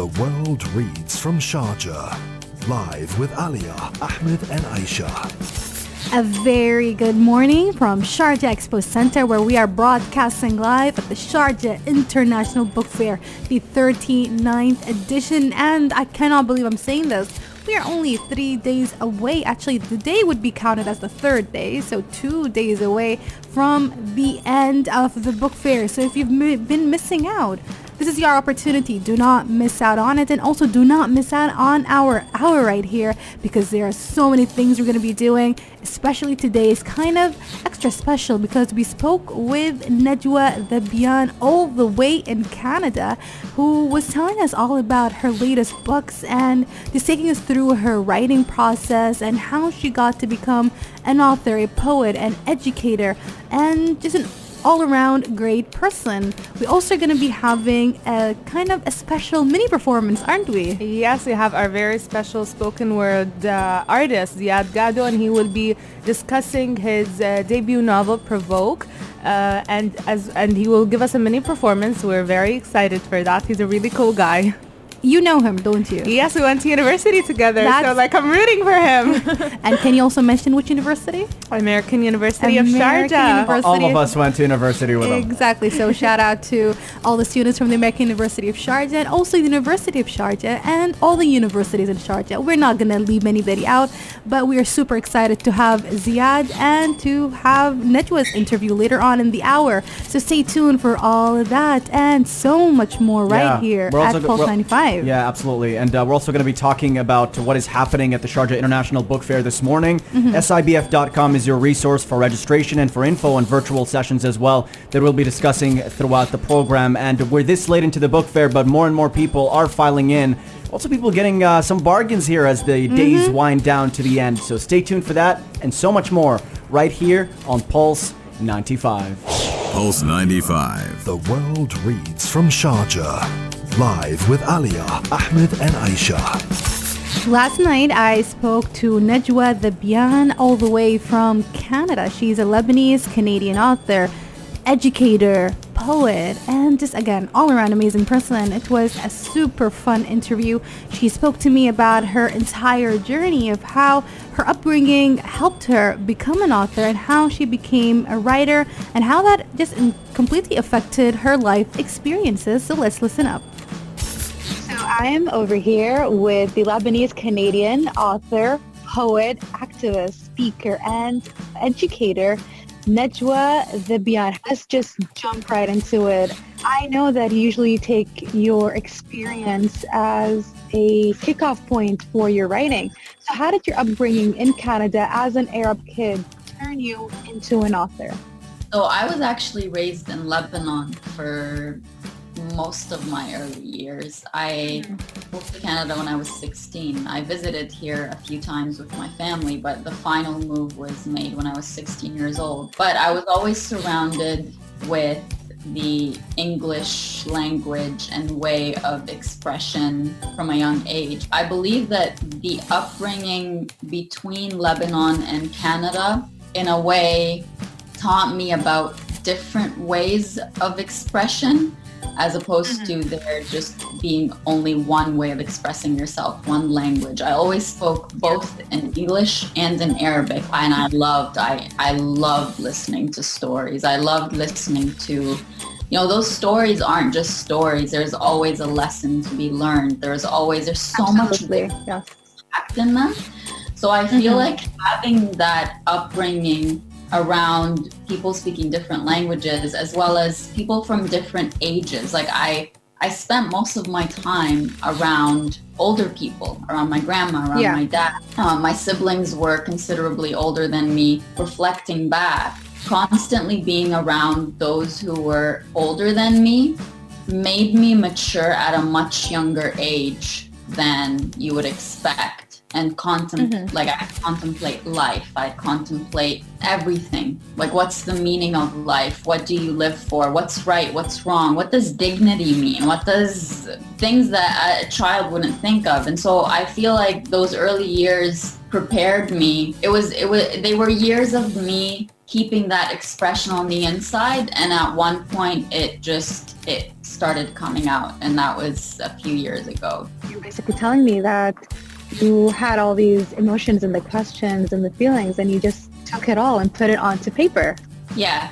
The World Reads from Sharjah. Live with Alia, Ahmed, and Aisha. A very good morning from Sharjah Expo Center, where we are broadcasting live at the Sharjah International Book Fair, the 39th edition. And I cannot believe I'm saying this. We are only three days away. Actually, the day would be counted as the third day, so two days away from the end of the book fair. So if you've been missing out, this is your opportunity. Do not miss out on it. And also do not miss out on our hour right here because there are so many things we're going to be doing. Especially today is kind of extra special because we spoke with Najwa Zebian all the way in Canada who was telling us all about her latest books and just taking us through her writing process and how she got to become an author, a poet, an educator, and just an all around great person. We're also going to be having a kind of a special mini performance, aren't we? Yes, we have our very special spoken word uh, artist, Ziad Gadou, and he will be discussing his uh, debut novel, Provoke. Uh, and as and he will give us a mini performance. We're very excited for that. He's a really cool guy. You know him, don't you? Yes, we went to university together. That's so like I'm rooting for him. and can you also mention which university? American University American of Sharjah. University. All of us went to university with him. Exactly. So shout out to all the students from the American University of Sharjah and also the University of Sharjah and all the universities in Sharjah. We're not going to leave anybody out, but we are super excited to have Ziad and to have Najwa's interview later on in the hour. So stay tuned for all of that and so much more right yeah. here we're at Pulse 95 live. Yeah, absolutely. And uh, we're also going to be talking about what is happening at the Sharjah International Book Fair this morning. Mm-hmm. SIBF.com is your resource for registration and for info on virtual sessions as well that we'll be discussing throughout the program. And we're this late into the book fair, but more and more people are filing in. Also, people getting uh, some bargains here as the mm-hmm. days wind down to the end. So stay tuned for that and so much more right here on Pulse 95. Pulse 95. The world reads from Sharjah. Live with Alia, Ahmed, and Aisha. Last night I spoke to Najwa Zebian all the way from Canada. She's a Lebanese Canadian author, educator, poet, and just again, all around amazing person. It was a super fun interview. She spoke to me about her entire journey of how her upbringing helped her become an author and how she became a writer and how that just completely affected her life experiences. So let's listen up. I am over here with the Lebanese Canadian author, poet, activist, speaker, and educator, Najwa Zebian. Let's just jump right into it. I know that you usually take your experience as a kickoff point for your writing. So how did your upbringing in Canada as an Arab kid turn you into an author? So I was actually raised in Lebanon for most of my early years. I mm-hmm. moved to Canada when I was 16. I visited here a few times with my family, but the final move was made when I was 16 years old. But I was always surrounded with the English language and way of expression from a young age. I believe that the upbringing between Lebanon and Canada in a way taught me about different ways of expression as opposed to mm-hmm. there just being only one way of expressing yourself, one language. I always spoke both in English and in Arabic and I loved I I loved listening to stories. I loved listening to you know those stories aren't just stories. There's always a lesson to be learned. There's always there's so much Absolutely, yes. in them. So I feel mm-hmm. like having that upbringing around people speaking different languages as well as people from different ages. Like I I spent most of my time around older people, around my grandma, around Yeah. my dad. Um, my siblings were considerably older than me. Reflecting back, constantly being around those who were older than me made me mature at a much younger age than you would expect. And contemplate mm-hmm. like I contemplate life. I contemplate everything. Like what's the meaning of life? What do you live for? What's right? What's wrong? What does dignity mean? What does things that a child wouldn't think of? And so I feel like those early years prepared me. It was it was they were years of me keeping that expression on the inside and at one point it just it started coming out and that was a few years ago You're basically telling me that you had all these emotions and the questions and the feelings and you just took it all and put it onto paper. yeah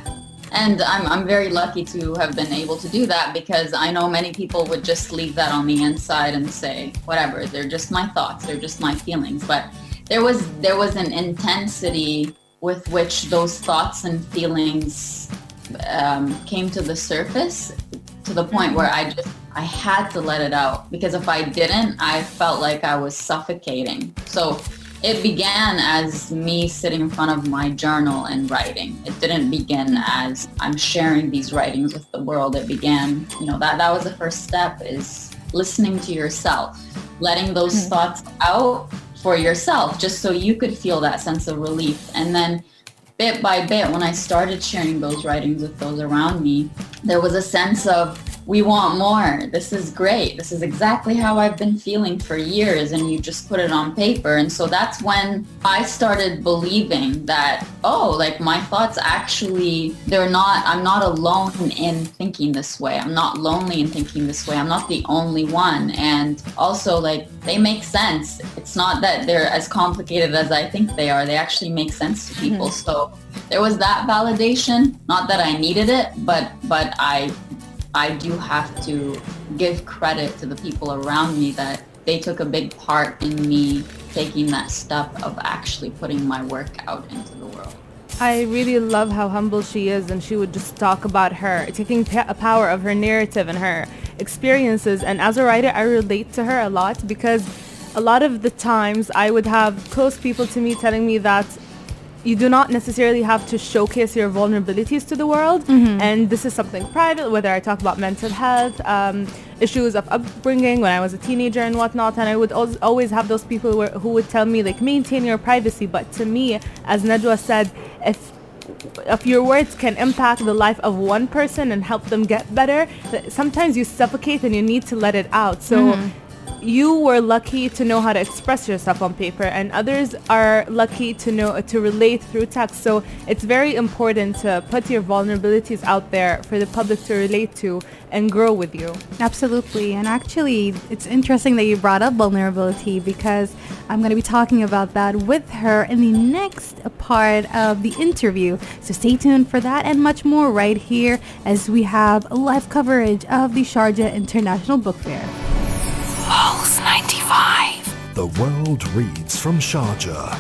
and I'm, I'm very lucky to have been able to do that because I know many people would just leave that on the inside and say whatever they're just my thoughts they're just my feelings but there was there was an intensity with which those thoughts and feelings um, came to the surface to the point where mm-hmm. I just I had to let it out because if I didn't, I felt like I was suffocating. So it began as me sitting in front of my journal and writing. It didn't begin as I'm sharing these writings with the world. It began, you know, that that was the first step is listening to yourself, letting those mm-hmm. thoughts out for yourself just so you could feel that sense of relief. And then bit by bit, when I started sharing those writings with those around me, there was a sense of, we want more. This is great. This is exactly how I've been feeling for years. And you just put it on paper. And so that's when I started believing that, oh, like my thoughts actually, they're not, I'm not alone in thinking this way. I'm not lonely in thinking this way. I'm not the only one. And also, like, they make sense. It's not that they're as complicated as I think they are. They actually make sense to people. Mm-hmm. So there was that validation. Not that I needed it, but but I I do have to give credit to the people around me that they took a big part in me taking that step of actually putting my work out into the world. I really love how humble she is, and she would just talk about her taking pa- power of her narrative and her experiences. And as a writer, I relate to her a lot because a lot of the times I would have close people to me telling me that you do not necessarily have to showcase your vulnerabilities to the world. And this is something private, whether I talk about mental health, um, issues of upbringing when I was a teenager and whatnot. And I would al- always have those people who, were, who would tell me, like, maintain your privacy. But to me, as Najwa said, if if your words can impact the life of one person and help them get better, sometimes you suffocate and you need to let it out. So you were lucky to know how to express yourself on paper and others are lucky to know to relate through text. So it's very important to put your vulnerabilities out there for the public to relate to and grow with you. Absolutely. And actually, it's interesting that you brought up vulnerability because I'm going to be talking about that with her in the next part of the interview. So stay tuned for that and much more right here as we have live coverage of the Sharjah International Book Fair. Pulse 95. The world reads from Sharjah.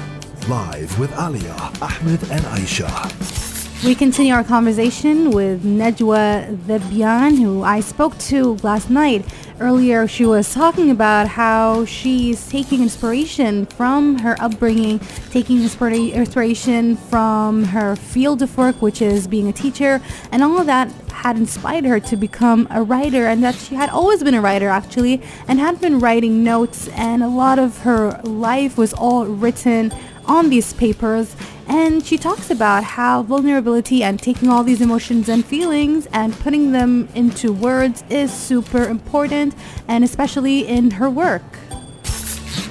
Live with Alia, Ahmed, and Aisha. We continue our conversation with Najwa Zebian, who I spoke to last night. Earlier, she was talking about how she's taking inspiration from her upbringing, taking inspira- inspiration from her field of work, which is being a teacher, and all of that had inspired her to become a writer, and that she had always been a writer actually, and had been writing notes, and a lot of her life was all written on these papers and she talks about how vulnerability and taking all these emotions and feelings and putting them into words is super important and especially in her work.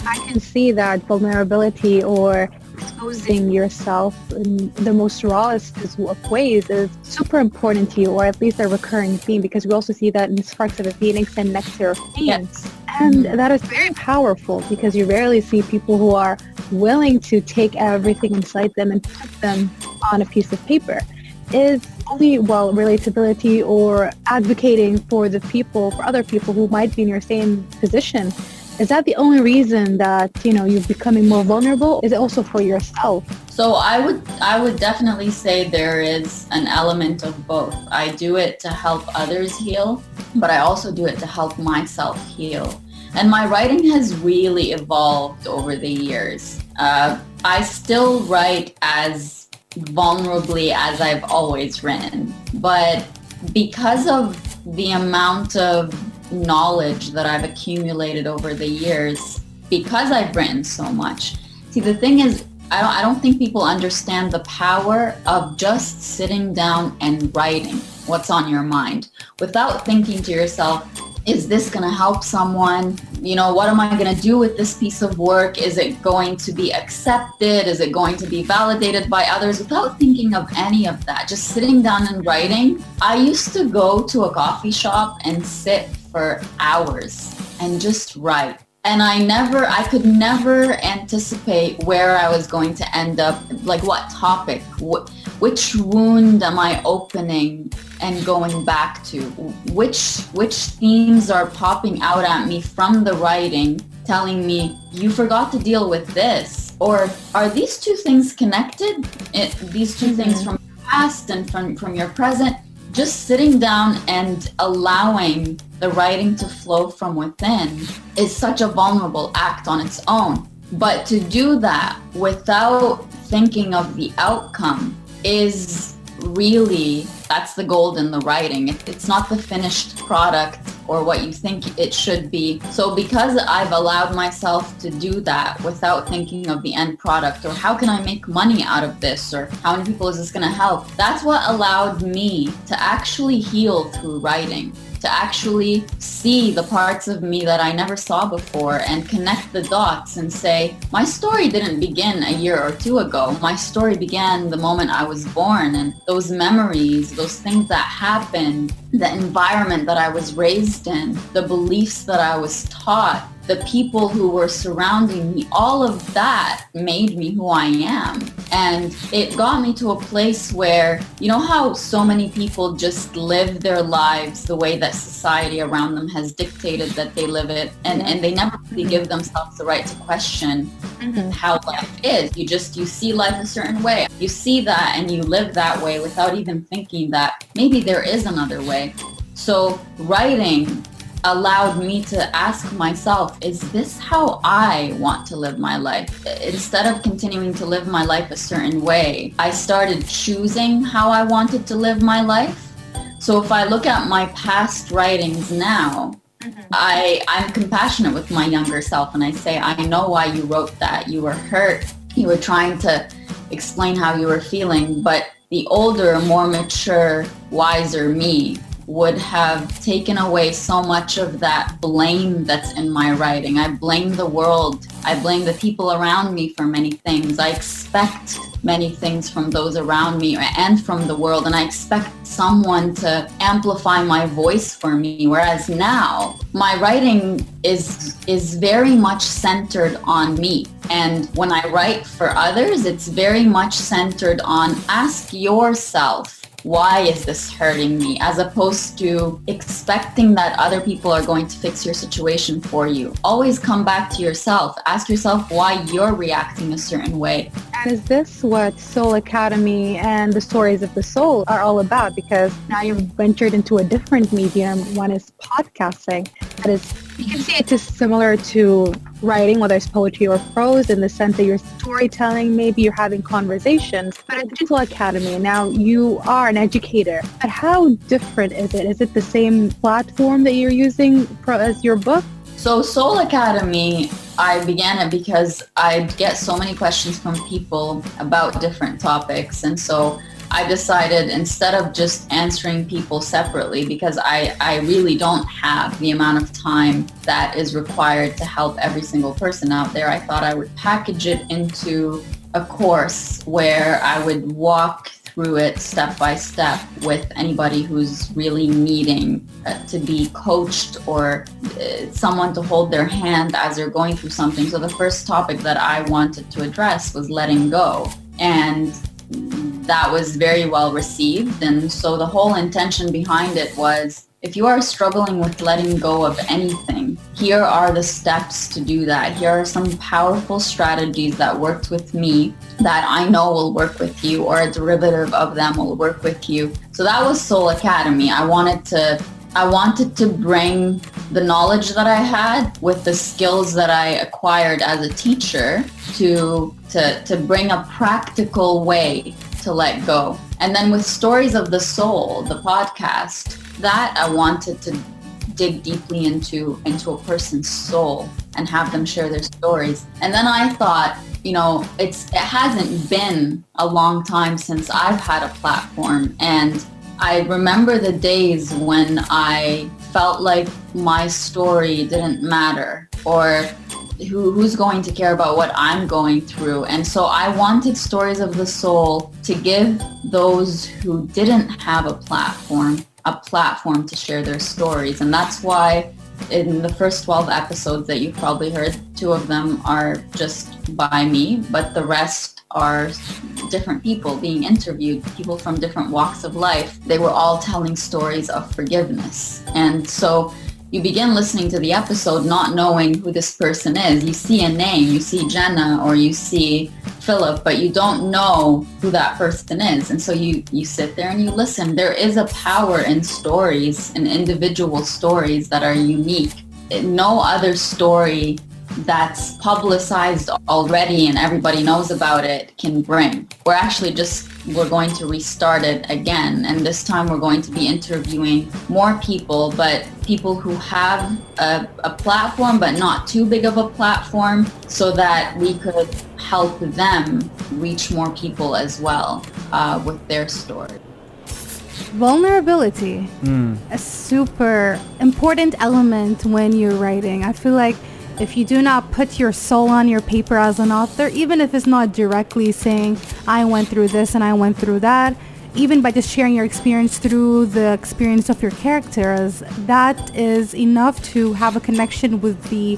I can see that vulnerability or exposing yourself in the most rawest of ways is super important to you, or at least a recurring theme, because we also see that in Sparks of a Phoenix and Nectar of Pain. Yes. And mm-hmm. that is very powerful because you rarely see people who are willing to take everything inside them and put them on a piece of paper. Is only, well, relatability or advocating for the people, for other people who might be in your same position is that the only reason that you know you're becoming more vulnerable is it also for yourself So I would I would definitely say there is an element of both. I do it to help others heal, but I also do it to help myself heal. And my writing has really evolved over the years. Uh, I still write as vulnerably as I've always written, but because of the amount of knowledge that I've accumulated over the years, because I've written so much. See, the thing is, I don't, I don't think people understand the power of just sitting down and writing what's on your mind without thinking to yourself, is this going to help someone? You know, what am I going to do with this piece of work? Is it going to be accepted? Is it going to be validated by others? Without thinking of any of that, just sitting down and writing. I used to go to a coffee shop and sit for hours and just write and I never, I could never anticipate where I was going to end up, like what topic, wh- which wound am I opening and going back to, which which themes are popping out at me from the writing, telling me you forgot to deal with this, or are these two things connected? It, these 2 mm-hmm. things from past and from from your present just sitting down and allowing the writing to flow from within is such a vulnerable act on its own. But to do that without thinking of the outcome is really that's the gold in the writing. It's not the finished product or what you think it should be. So because I've allowed myself to do that without thinking of the end product or how can I make money out of this or how many people is this going to help, that's what allowed me to actually heal through writing to actually see the parts of me that I never saw before and connect the dots and say, my story didn't begin a year or two ago. My story began the moment I was born and those memories, those things that happened, the environment that I was raised in, the beliefs that I was taught the people who were surrounding me, all of that made me who I am. And it got me to a place where, you know, how so many people just live their lives the way that society around them has dictated that they live it, and, and they never really give themselves the right to question mm-hmm. how life is. You just, you see life a certain way. You see that and you live that way without even thinking that maybe there is another way. So writing allowed me to ask myself, is this how I want to live my life? Instead of continuing to live my life a certain way, I started choosing how I wanted to live my life. So if I look at my past writings now, mm-hmm. I, I'm compassionate with my younger self and I say, I know why you wrote that. You were hurt. You were trying to explain how you were feeling. But the older, more mature, wiser me would have taken away so much of that blame that's in my writing. I blame the world. I blame the people around me for many things. I expect many things from those around me and from the world and I expect someone to amplify my voice for me whereas now my writing is is very much centered on me and when I write for others it's very much centered on ask yourself why is this hurting me as opposed to expecting that other people are going to fix your situation for you. Always come back to yourself. Ask yourself why you're reacting a certain way. And is this what soul academy and the stories of the soul are all about? Because now you've ventured into a different medium one is podcasting. That is you can see it's similar to writing, whether it's poetry or prose, in the sense that you're storytelling, maybe you're having conversations. But at Digital Academy, now you are an educator. But how different is it? Is it the same platform that you're using as your book? So Soul Academy, I began it because I get so many questions from people about different topics. And so I decided instead of just answering people separately, because I, I really don't have the amount of time that is required to help every single person out there, I thought I would package it into a course where I would walk through it step by step with anybody who's really needing uh, to be coached or uh, someone to hold their hand as they're going through something. So the first topic that I wanted to address was letting go. And that was very well received. And so the whole intention behind it was if you are struggling with letting go of anything, here are the steps to do that. Here are some powerful strategies that worked with me that I know will work with you, or a derivative of them will work with you. So that was Soul Academy. I wanted to I wanted to bring the knowledge that I had with the skills that I acquired as a teacher to to to bring a practical way to let go. And then with Stories of the Soul, the podcast, that I wanted to dig deeply into into a person's soul and have them share their stories. And then I thought, you know, it's it hasn't been a long time since I've had a platform and I remember the days when I felt like my story didn't matter or who, who's going to care about what I'm going through. And so I wanted Stories of the Soul to give those who didn't have a platform a platform to share their stories. And that's why in the first 12 episodes that you've probably heard, two of them are just by me, but the rest are different people being interviewed, people from different walks of life. They were all telling stories of forgiveness. And so you begin listening to the episode not knowing who this person is. You see a name, you see Jenna or you see Philip, but you don't know who that person is. And so you you sit there and you listen. There is a power in stories and individual stories that are unique. No other story that's publicized already and everybody knows about it can bring. We're actually just we're going to restart it again and this time we're going to be interviewing more people but people who have a, a platform but not too big of a platform so that we could help them reach more people as well uh, with their story vulnerability mm. a super important element when you're writing i feel like if you do not put your soul on your paper as an author, even if it's not directly saying, I went through this and I went through that, even by just sharing your experience through the experience of your characters, that is enough to have a connection with the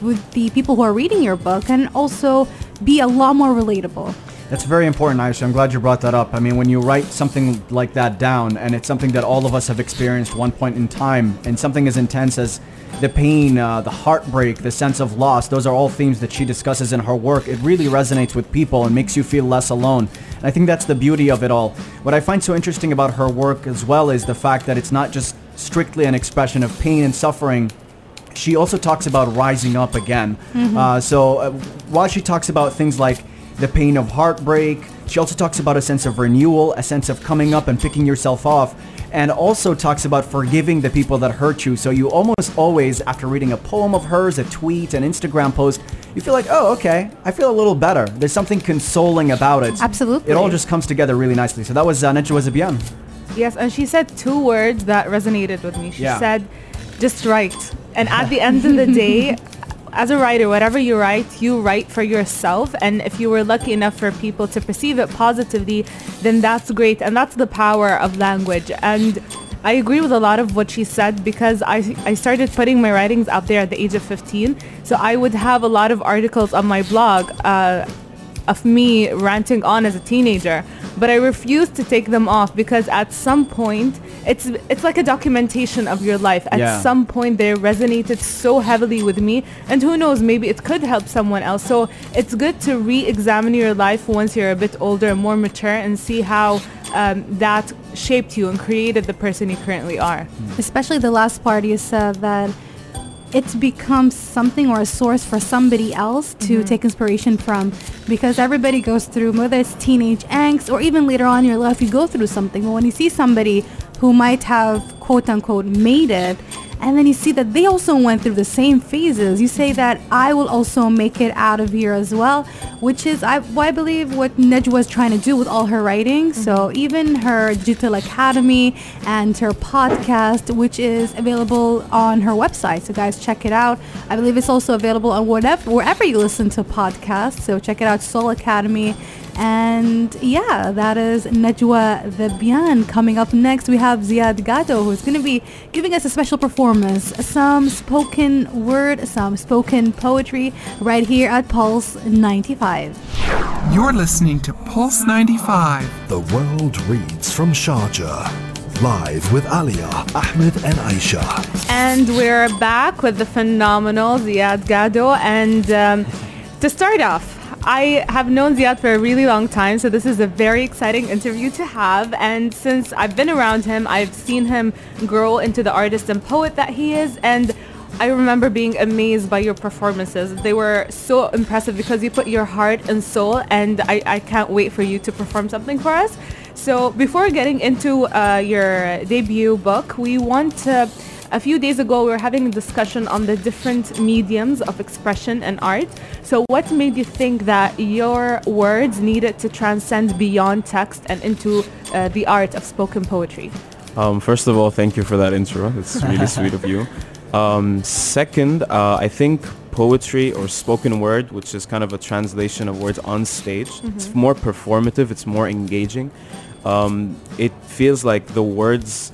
with the people who are reading your book and also be a lot more relatable. That's very important, Aisha. I'm glad you brought that up. I mean, when you write something like that down, and it's something that all of us have experienced one point in time, and something as intense as the pain, uh, the heartbreak, the sense of loss, those are all themes that she discusses in her work. It really resonates with people and makes you feel less alone. And I think that's the beauty of it all. What I find so interesting about her work as well is the fact that it's not just strictly an expression of pain and suffering. She also talks about rising up again. Mm-hmm. Uh, so uh, while she talks about things like the pain of heartbreak, she also talks about a sense of renewal, a sense of coming up and picking yourself off and also talks about forgiving the people that hurt you. So you almost always, after reading a poem of hers, a tweet, an Instagram post, you feel like, oh, okay, I feel a little better. There's something consoling about it. Absolutely. It all just comes together really nicely. So that was uh, Najwa Zebian. Yes, and she said two words that resonated with me. She yeah. said, just write. And at the end of the day, as a writer, whatever you write, you write for yourself. And if you were lucky enough for people to perceive it positively, then that's great. And that's the power of language. And I agree with a lot of what she said because I, I started putting my writings out there at the age of 15. So I would have a lot of articles on my blog uh, of me ranting on as a teenager but I refuse to take them off because at some point it's it's like a documentation of your life. At yeah. some point they resonated so heavily with me and who knows maybe it could help someone else. So it's good to re-examine your life once you're a bit older and more mature and see how um, that shaped you and created the person you currently are. Especially the last part you said that it's become something or a source for somebody else to mm-hmm. take inspiration from because everybody goes through whether it's teenage angst or even later on in your life you go through something but when you see somebody who might have quote unquote made it and then you see that they also went through the same phases. You say that I will also make it out of here as well, which is I, well, I believe what Najwa was trying to do with all her writing. Mm-hmm. So even her digital academy and her podcast, which is available on her website. So guys, check it out. I believe it's also available on whatever wherever you listen to podcasts. So check it out, Soul Academy. And yeah, that is Najwa Zebian. Coming up next, we have Ziad Gadou, who's going to be giving us a special performance, some spoken word, some spoken poetry, right here at Pulse 95. You're listening to Pulse 95. The world reads from Sharjah live with Alia, Ahmed, and Aisha. And we're back with the phenomenal Ziad Gadou. And um, to start off, I have known Ziad for a really long time, so this is a very exciting interview to have. And since I've been around him, I've seen him grow into the artist and poet that he is. And I remember being amazed by your performances. They were so impressive because you put your heart and soul, and I, I can't wait for you to perform something for us. So before getting into uh, your debut book, we want to a few days ago we were having a discussion on the different mediums of expression and art. So what made you think that your words needed to transcend beyond text and into uh, the art of spoken poetry? Um, first of all, thank you for that intro. It's really sweet of you. Um, second, uh, I think poetry or spoken word, which is kind of a translation of words on stage, it's more performative, it's more engaging. Um, it feels like the words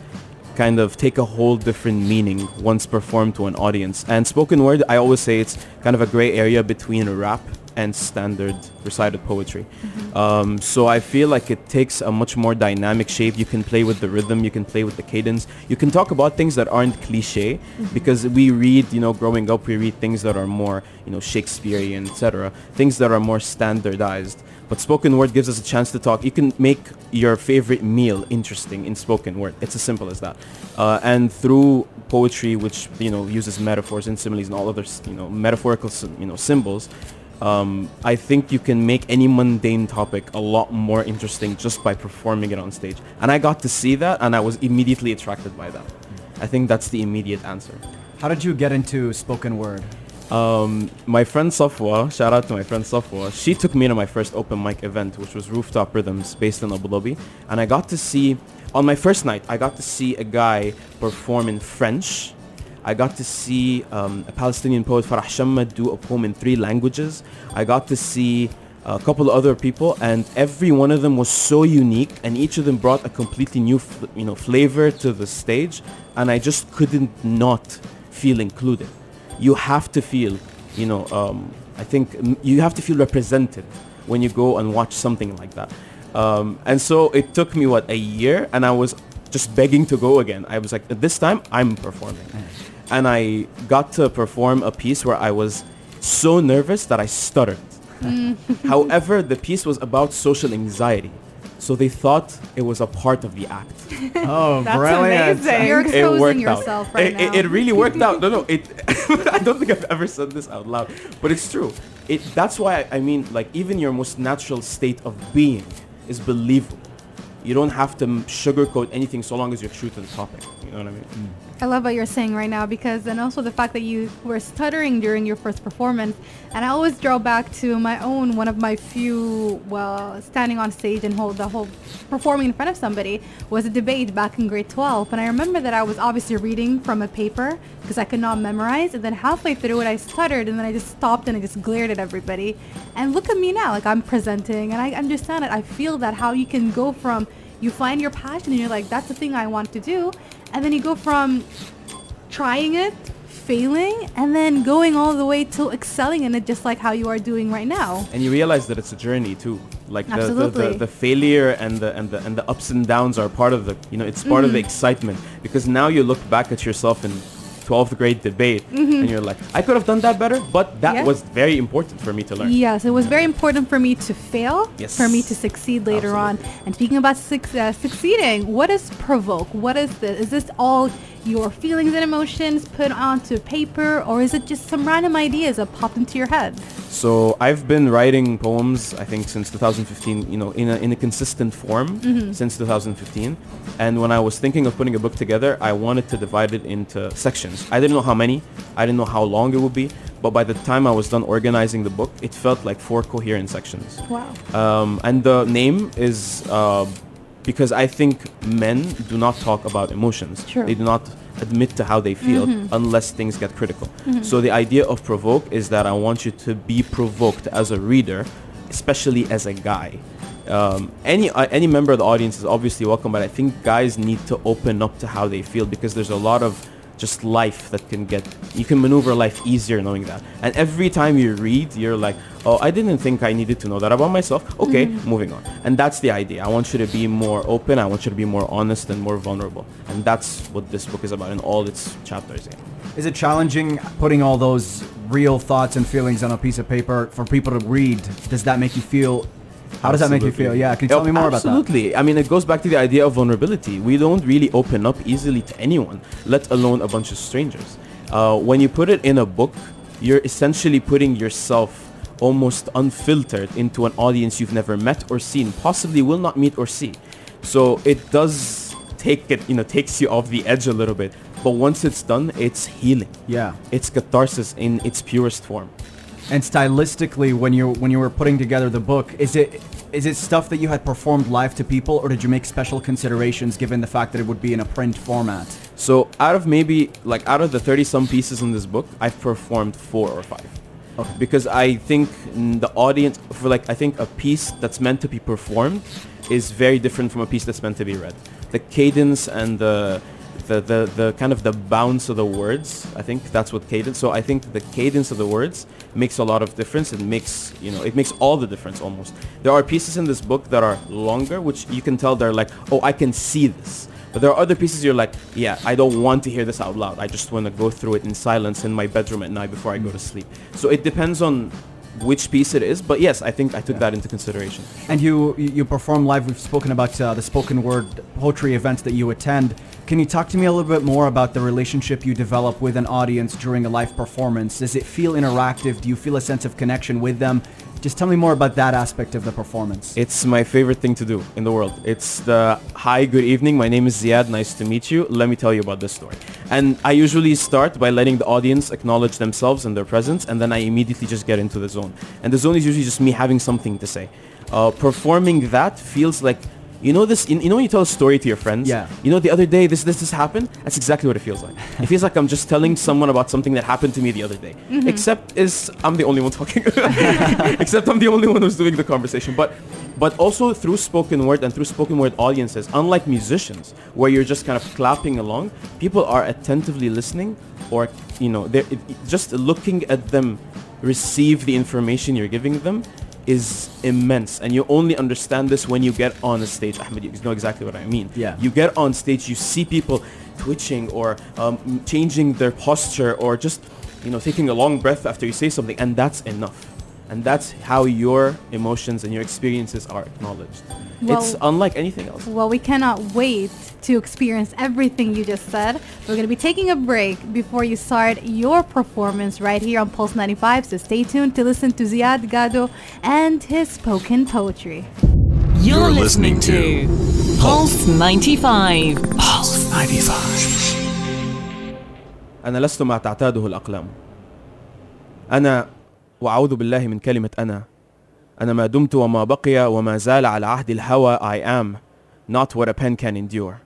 kind of take a whole different meaning once performed to an audience. And spoken word, I always say it's kind of a gray area between rap and standard recited poetry. Um, so I feel like it takes a much more dynamic shape. You can play with the rhythm, you can play with the cadence. You can talk about things that aren't cliche because we read, you know, growing up, we read things that are more, you know, Shakespearean, etc. Things that are more standardized. But spoken word gives us a chance to talk. You can make your favorite meal interesting in spoken word. It's as simple as that. Uh, and through poetry, which you know uses metaphors and similes and all other you know metaphorical you know symbols, um, I think you can make any mundane topic a lot more interesting just by performing it on stage. And I got to see that, and I was immediately attracted by that. I think that's the immediate answer. How did you get into spoken word? Um, my friend Safwa, shout out to my friend Safwa, she took me to my first open mic event, which was Rooftop Rhythms based in Abu Dhabi. And I got to see, on my first night, I got to see a guy perform in French. I got to see um, a Palestinian poet, Farah Chamma, do a poem in three languages. I got to see a couple of other people, and every one of them was so unique, and each of them brought a completely new, you know, flavor to the stage, and I just couldn't not feel included you have to feel, you know, um, I think you have to feel represented when you go and watch something like that. Um, and so it took me, what, a year? And I was just begging to go again. I was like, this time I'm performing. And I got to perform a piece where I was so nervous that I stuttered. Mm. However, the piece was about social anxiety. So they thought it was a part of the act. Oh, That's brilliant. amazing. You're It exposing worked yourself out. right it, now. It, it really worked out. No, no. It. I don't think I've ever said this out loud, but it's true. It. That's why I, I mean, like, even your most natural state of being is believable. You don't have to m- sugarcoat anything so long as you're true to the topic. You know what I mean? Mm. I love what you're saying right now because, and also the fact that you were stuttering during your first performance. And I always draw back to my own, one of my few, well, standing on stage and hold the whole performing in front of somebody was a debate back in grade 12. And I remember that I was obviously reading from a paper because I could not memorize. And then halfway through it, I stuttered and then I just stopped and I just glared at everybody. And look at me now, like I'm presenting and I understand it. I feel that how you can go from you find your passion and you're like, that's the thing I want to do. And then you go from trying it, failing, and then going all the way to excelling in it, just like how you are doing right now. And you realize that it's a journey too. Like the, the, the, the failure and the and the and the ups and downs are part of the you know it's part of the mm-hmm. excitement because now you look back at yourself in 12th grade debate and you're like I could have done that better but that was very important for me to learn. Yes, it was very important for me to fail, Yes. for me to succeed later on. And speaking about suc- uh, succeeding, what is provoke? What is this? Is this all your feelings and emotions put onto paper, or is it just some random ideas that popped into your head? So I've been writing poems, I think, since 2015. You know, in a in a consistent form since 2015. And when I was thinking of putting a book together, I wanted to divide it into sections. I didn't know how many. I didn't know how long it would be. But by the time I was done organizing the book, it felt like four coherent sections. Wow. Um, and the name is uh, because I think men do not talk about emotions. True. They do not admit to how they feel unless things get critical. So the idea of provoke is that I want you to be provoked as a reader, especially as a guy. Um, any uh, any member of the audience is obviously welcome, but I think guys need to open up to how they feel because there's a lot of just life that can get you can maneuver life easier knowing that and every time you read you're like oh i didn't think i needed to know that about myself okay mm-hmm. moving on and that's the idea i want you to be more open i want you to be more honest and more vulnerable and that's what this book is about in all its chapters yeah. Is it challenging putting all those real thoughts and feelings on a piece of paper for people to read? Does that make you feel? How does that make you feel? Yeah, can you tell me more about that? Absolutely. I mean, it goes back to the idea of vulnerability. We don't really open up easily to anyone, let alone a bunch of strangers. Uh, when you put it in a book, you're essentially putting yourself almost unfiltered into an audience you've never met or seen, possibly will not meet or see. So it does take it, you know, takes you off the edge a little bit. but once it's done, it's healing. Yeah. It's catharsis in its purest form. And stylistically, when you when you were putting together the book, is it is it stuff that you had performed live to people, or did you make special considerations given the fact that it would be in a print format? So out of maybe like out of the 30 some pieces in this book, I've performed four or five. Okay. Because I think the audience for like I think a piece that's meant to be performed is very different from a piece that's meant to be read. The cadence and the the, the, the kind of the bounce of the words, I think that's what cadence. So I think the cadence of the words makes a lot of difference. It makes, you know, it makes all the difference almost. There are pieces in this book that are longer, which you can tell they're like, oh, I can see this. But there are other pieces you're like, yeah, I don't want to hear this out loud. I just want to go through it in silence in my bedroom at night before I go to sleep. So it depends on which piece it is. But yes, I think I took that into consideration. And you you perform live. We've spoken about uh, the spoken word poetry events that you attend. Can you talk to me a little bit more about the relationship you develop with an audience during a live performance? Does it feel interactive? Do you feel a sense of connection with them? Just tell me more about that aspect of the performance. It's my favorite thing to do in the world. It's the hi, good evening. My name is Ziad. Nice to meet you. Let me tell you about this story. And I usually start by letting the audience acknowledge themselves and their presence, and then I immediately just get into the zone. And the zone is usually just me having something to say. Uh, performing that feels like you know this. You know when you tell a story to your friends. Yeah. You know the other day this this this happened. That's exactly what it feels like. it feels like I'm just telling someone about something that happened to me the other day. Mm-hmm. Except is I'm the only one talking. Except I'm the only one who's doing the conversation. But but also through spoken word and through spoken word audiences, unlike musicians where you're just kind of clapping along, people are attentively listening or you know they're it, it- just looking at them receive the information you're giving them is immense. And you only understand this when you get on a stage Ahmed you know exactly what I mean. Yeah. you get on stage you see people twitching or um, changing their posture or just you know taking a long breath after you say something and that's enough and that's how your emotions and your experiences are acknowledged. Well, it's unlike anything else. Well, we cannot wait to experience everything you just said. We're going to be taking a break before you start your performance right here on Pulse 95, so stay tuned to listen to Ziad Gadou and his spoken poetry. You're, listening, listening to Pulse 95. Pulse 95. أنا لست ما تعتاده الأقلام. أنا وأعوذ بالله من كلمة أنا أنا ما دمت وما بقي وما زال على عهد الهوى I am not what a pen can endure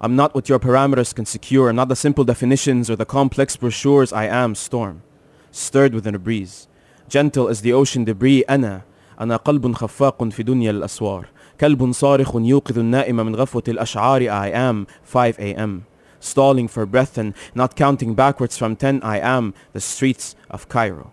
I'm not what your parameters can secure not the simple definitions or the complex brochures I am storm stirred within a breeze gentle as the ocean debris أنا أنا قلب خفاق في دنيا الأسوار كلب صارخ يوقظ النائم من غفوة الأشعار I am 5 a.m. stalling for breath and not counting backwards from 10 I am the streets of Cairo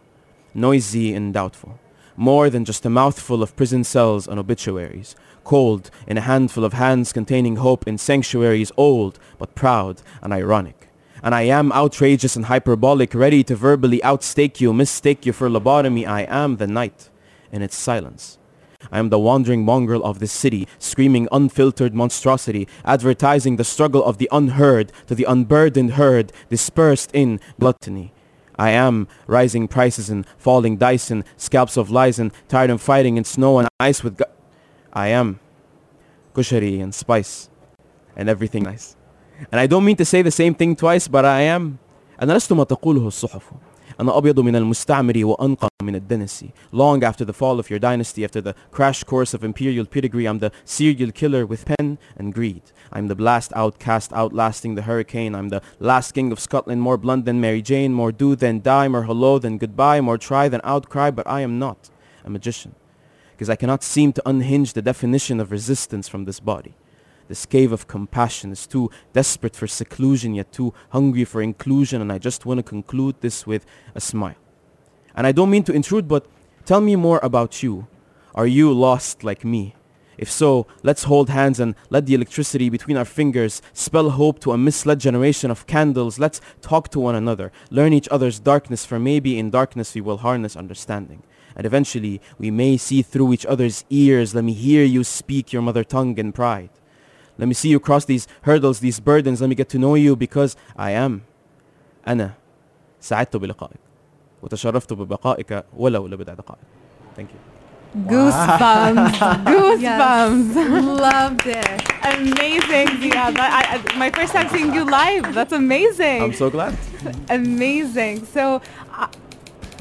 noisy and doubtful more than just a mouthful of prison cells and obituaries cold in a handful of hands containing hope in sanctuaries old but proud and ironic. And I am outrageous and hyperbolic ready to verbally outstake you mistake you for lobotomy. I am the night in its silence. I am the wandering mongrel of this city, screaming unfiltered monstrosity, advertising the struggle of the unheard to the unburdened herd, dispersed in gluttony. I am rising prices and falling dice and scalps of lies and tired of fighting in snow and ice with gu- I am kushari and spice and everything nice. And I don't mean to say the same thing twice, but I am. أنا لست ما تقوله الصحف. أنا أبيض من المستعمر وأنقى من الدنسي. Long after the fall of your dynasty, after the crash course of imperial pedigree, I'm the serial killer with pen and greed. I'm the blast outcast outlasting the hurricane. I'm the last king of Scotland, more blunt than Mary Jane, more do than die, more hello than goodbye, more try than outcry, but I am not a magician. Because I cannot seem to unhinge the definition of resistance from this body. This cave of compassion is too desperate for seclusion, yet too hungry for inclusion, and I just want to conclude this with a smile. And I don't mean to intrude, but tell me more about you. Are you lost like me? If so, let's hold hands and let the electricity between our fingers spell hope to a misled generation of candles. Let's talk to one another, learn each other's darkness, for maybe in darkness we will harness understanding. And eventually, we may see through each other's ears. Let me hear you speak your mother tongue in pride. Let me see you cross these hurdles, these burdens. Let me get to know you because I am. أنا سعدت بلقائك وتشرفت ببقائك ولو لبضع دقائق. Thank you. Goosebumps. Goosebumps. Loved it. amazing, Ziad. I, I, my first time seeing you live. That's amazing. I'm so glad. amazing. So, I,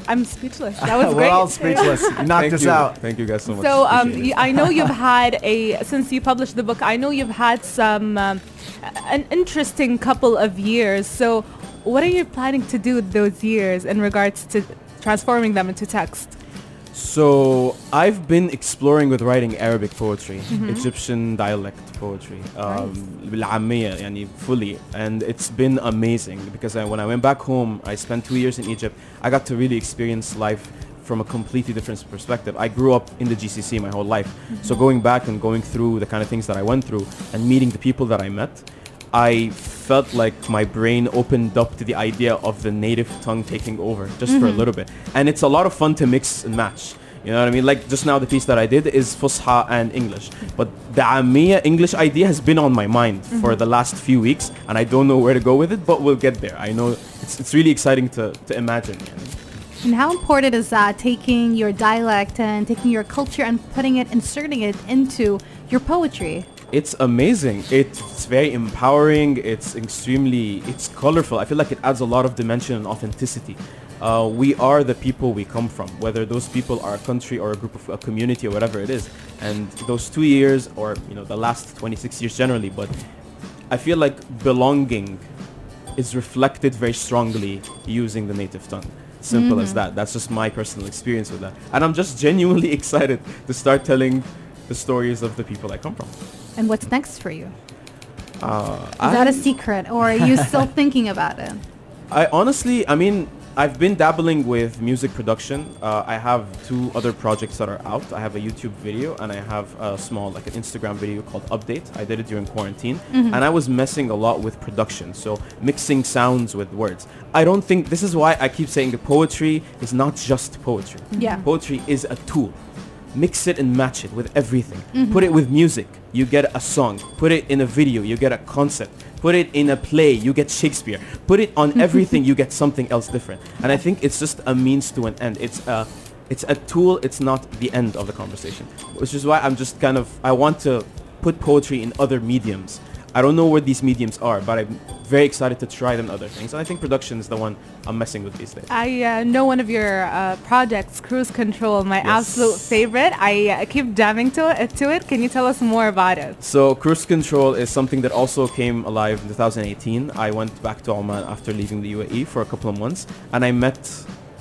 I'm speechless. That was We're great. all speechless. You knocked Thank us you. out. Thank you guys so much. So um, Appreciate. I know you've had a since you published the book. I know you've had some um, an interesting couple of years. So, what are you planning to do with those years in regards to transforming them into text? So I've been exploring with writing Arabic poetry, Mm-hmm. Egyptian dialect poetry, um, بالعامية, يعني fully, and it's been amazing because I, when I went back home, I spent two years in Egypt. I got to really experience life from a completely different perspective. I grew up in the GCC my whole life, Mm-hmm. so going back and going through the kind of things that I went through and meeting the people that I met, I felt like my brain opened up to the idea of the native tongue taking over just mm-hmm. for a mm-hmm. little bit. And it's a lot of fun to mix and match. You know what I mean? Like just now the piece that I did is Fusha and English. But the Amia English idea has been on my mind mm-hmm. for the last few weeks and I don't know where to go with it, but we'll get there. I know it's, it's really exciting to, to imagine. You know? And how important is that, taking your dialect and taking your culture and putting it, inserting it into your poetry? It's amazing. It's very empowering. It's extremely, it's colorful. I feel like it adds a lot of dimension and authenticity. Uh, we are the people we come from, whether those people are a country or a group of a community or whatever it is. And those two years, or you know, the last 26 years generally, but I feel like belonging is reflected very strongly using the native tongue. Simple as that. That's just my personal experience with that. And I'm just genuinely excited to start telling the stories of the people I come from. And what's next for you? Uh, Is that a secret or are you still thinking about it? I honestly, I mean, I've been dabbling with music production. Uh, I have two other projects that are out. I have a YouTube video and I have a small, like an Instagram video called Update. I did it during quarantine, and I was messing a lot with production, so mixing sounds with words. I don't think this is why I keep saying that poetry is not just poetry. Yeah. Poetry is a tool. Mix it and match it with everything. Mm-hmm. Put it with music, you get a song. Put it in a video, you get a concept. Put it in a play, you get Shakespeare. Put it on everything, you get something else different. And I think it's just a means to an end. It's a it's a tool, it's not the end of the conversation. Which is why I'm just kind of I want to put poetry in other mediums. I don't know where these mediums are, but I'm very excited to try them other things. And I think production is the one I'm messing with these days. I uh, know one of your uh, projects, Cruise Control, my absolute favorite. I uh, keep dabbing to it, to it. Can you tell us more about it? So cruise control is something that also came alive in 2018. I went back to Oman after leaving the UAE for a couple of months, and I met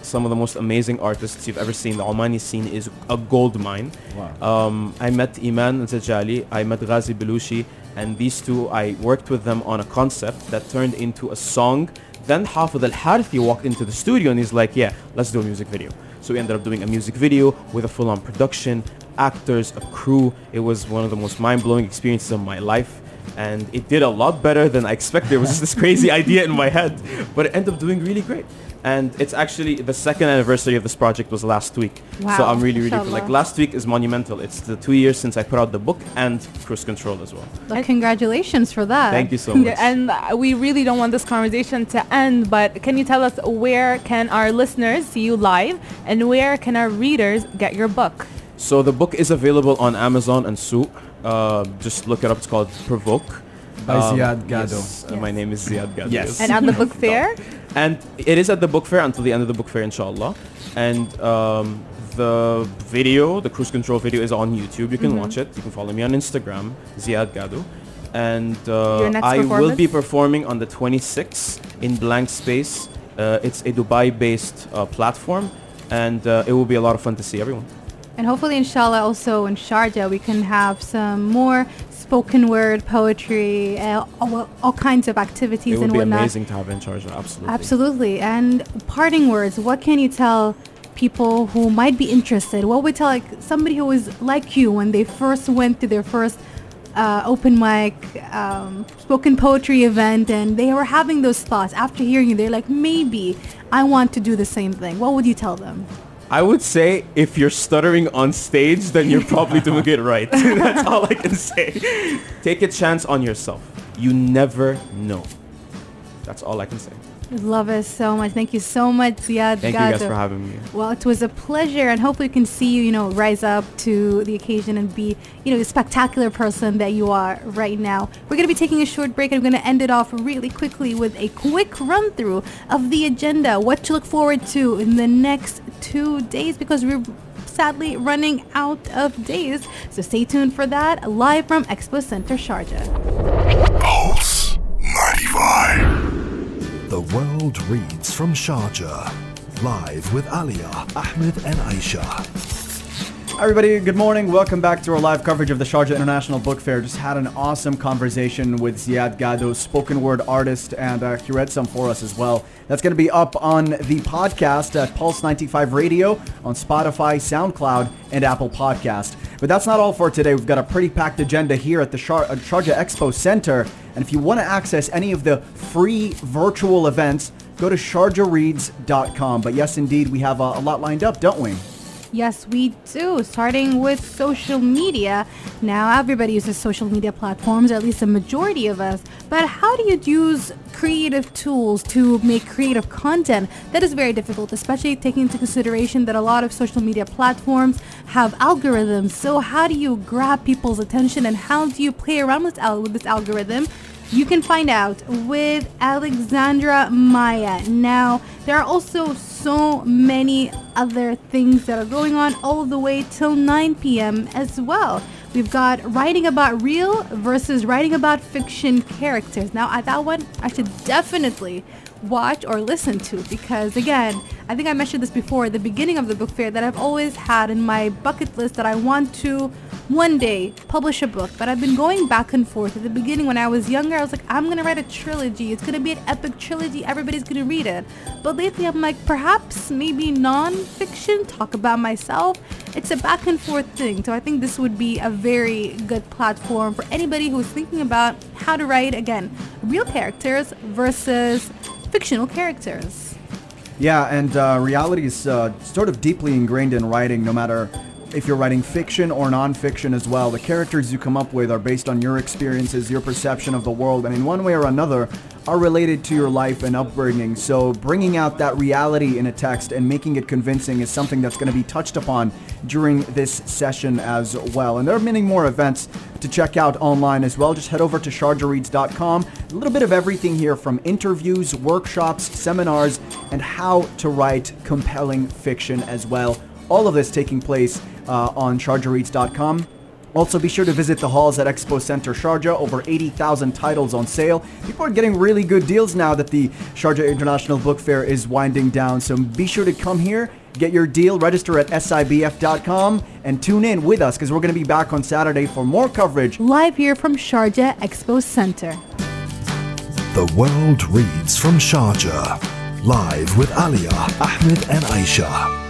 some of the most amazing artists you've ever seen. The Omani scene is a gold mine. Wow. Um, I met Iman Zajali, I met Ghazi Belushi, and these two, I worked with them on a concept that turned into a song. Then Hafid Al-Harithi walked into the studio and he's like, yeah, let's do a music video. So we ended up doing a music video with a full-on production, actors, a crew. It was one of the most mind-blowing experiences of my life. And it did a lot better than I expected. It was just this crazy idea in my head. But it ended up doing really great. And it's actually the second anniversary of this project was last week. So I'm really, really Mashallah. like last week is monumental. It's the two years since I put out the book and Cruise Control as well. Well, congratulations for that. Thank you so much. And uh, we really don't want this conversation to end, but can you tell us where can our listeners see you live and where can our readers get your book? So the book is available on Amazon and Souq. Uh, just look it up. It's called Provoke. By Um, Ziad Gadou. yes, uh, my name is Ziad Gadou. Yes. And at the book fair? And it is at the book fair until the end of the book fair, inshallah. And um, the video, the cruise control video, is on YouTube. You can Mm-hmm. watch it. You can follow me on Instagram, Ziad Gadou. And uh, I will be performing on the 26th in Blank Space. Uh, it's a Dubai-based uh, platform, and uh, it will be a lot of fun to see everyone. And hopefully, inshallah, also in Sharjah, we can have some more spoken word poetry, uh, all, all kinds of activities and whatnot. It would be whatnot. amazing to have in Sharjah. Absolutely. Absolutely. And parting words, what can you tell people who might be interested? What would tell like somebody who was like you when they first went to their first uh, open mic um, spoken poetry event and they were having those thoughts after hearing you they're like maybe i want to do the same thing what would you tell them I would say if you're stuttering on stage, then you're probably doing it right. That's all I can say. Take a chance on yourself. You never know. That's all I can say. Love us so much. Thank you so much, Ziad Thank Gadou. you guys for having me. Well, it was a pleasure, and hopefully, we can see you, you know, rise up to the occasion and be, you know, the spectacular person that you are right now. We're going to be taking a short break, and I'm going to end it off really quickly with a quick run through of the agenda, what to look forward to in the next two days, because we're sadly running out of days. So stay tuned for that, live from Expo Center Sharjah. Pulse 95. The world reads from Sharjah. Live with Alia, Ahmed, and Aisha. Everybody, good morning. Welcome back to our live coverage of the Sharjah International Book Fair. Just had an awesome conversation with Ziad Gadou, spoken word artist, and uh, he read some for us as well. That's going to be up on the podcast at Pulse 95 Radio on Spotify, SoundCloud, and Apple Podcast. But that's not all for today. We've got a pretty packed agenda here at the Shar- uh, Sharjah Expo Center. And if you want to access any of the free virtual events, go to sharjahreads.com. But yes, indeed, we have a, a lot lined up, don't we? Yes, we do. Starting with social media. Now, everybody uses social media platforms, or at least a majority of us. But how do you use creative tools to make creative content? That is very difficult, especially taking into consideration that a lot of social media platforms have algorithms. So, how do you grab people's attention and how do you play around with, al- with this algorithm? You can find out with Alexandra Maya. Now, there are also so many other things that are going on all the way till 9 p.m. as well. We've got writing about real versus writing about fiction characters. Now, at that one, I should definitely watch or listen to because again i think i mentioned this before at the beginning of the book fair that i've always had in my bucket list that i want to one day publish a book. But i've been going back and forth. At the beginning when i was younger i was like i'm gonna write a trilogy. It's gonna be an epic trilogy. Everybody's gonna read it. But lately i'm like perhaps maybe non-fiction talk about myself. It's a back and forth thing. So i think this would be a very good platform for anybody who's thinking about how to write again real characters versus fictional characters. Yeah, and uh, reality is uh, sort of deeply ingrained in writing, no matter if you're writing fiction or nonfiction as well. The characters you come up with are based on your experiences, your perception of the world, and in one way or another are related to your life and upbringing. So bringing out that reality in a text and making it convincing is something that's going to be touched upon during this session as well. And there are many more events to check out online as well. Just head over to sharjahreads.com. A little bit of everything here from interviews, workshops, seminars, and how to write compelling fiction as well. All of this taking place uh, on sharjahreads.com. Also, be sure to visit the halls at Expo Center Sharjah. Over 80,000 titles on sale. People are getting really good deals now that the Sharjah International Book Fair is winding down. So be sure to come here, get your deal, register at sibf.com, and tune in with us because we're going to be back on Saturday for more coverage. Live here from Sharjah Expo Center. The world reads from Sharjah. Live with Alia, Ahmed, and Aisha.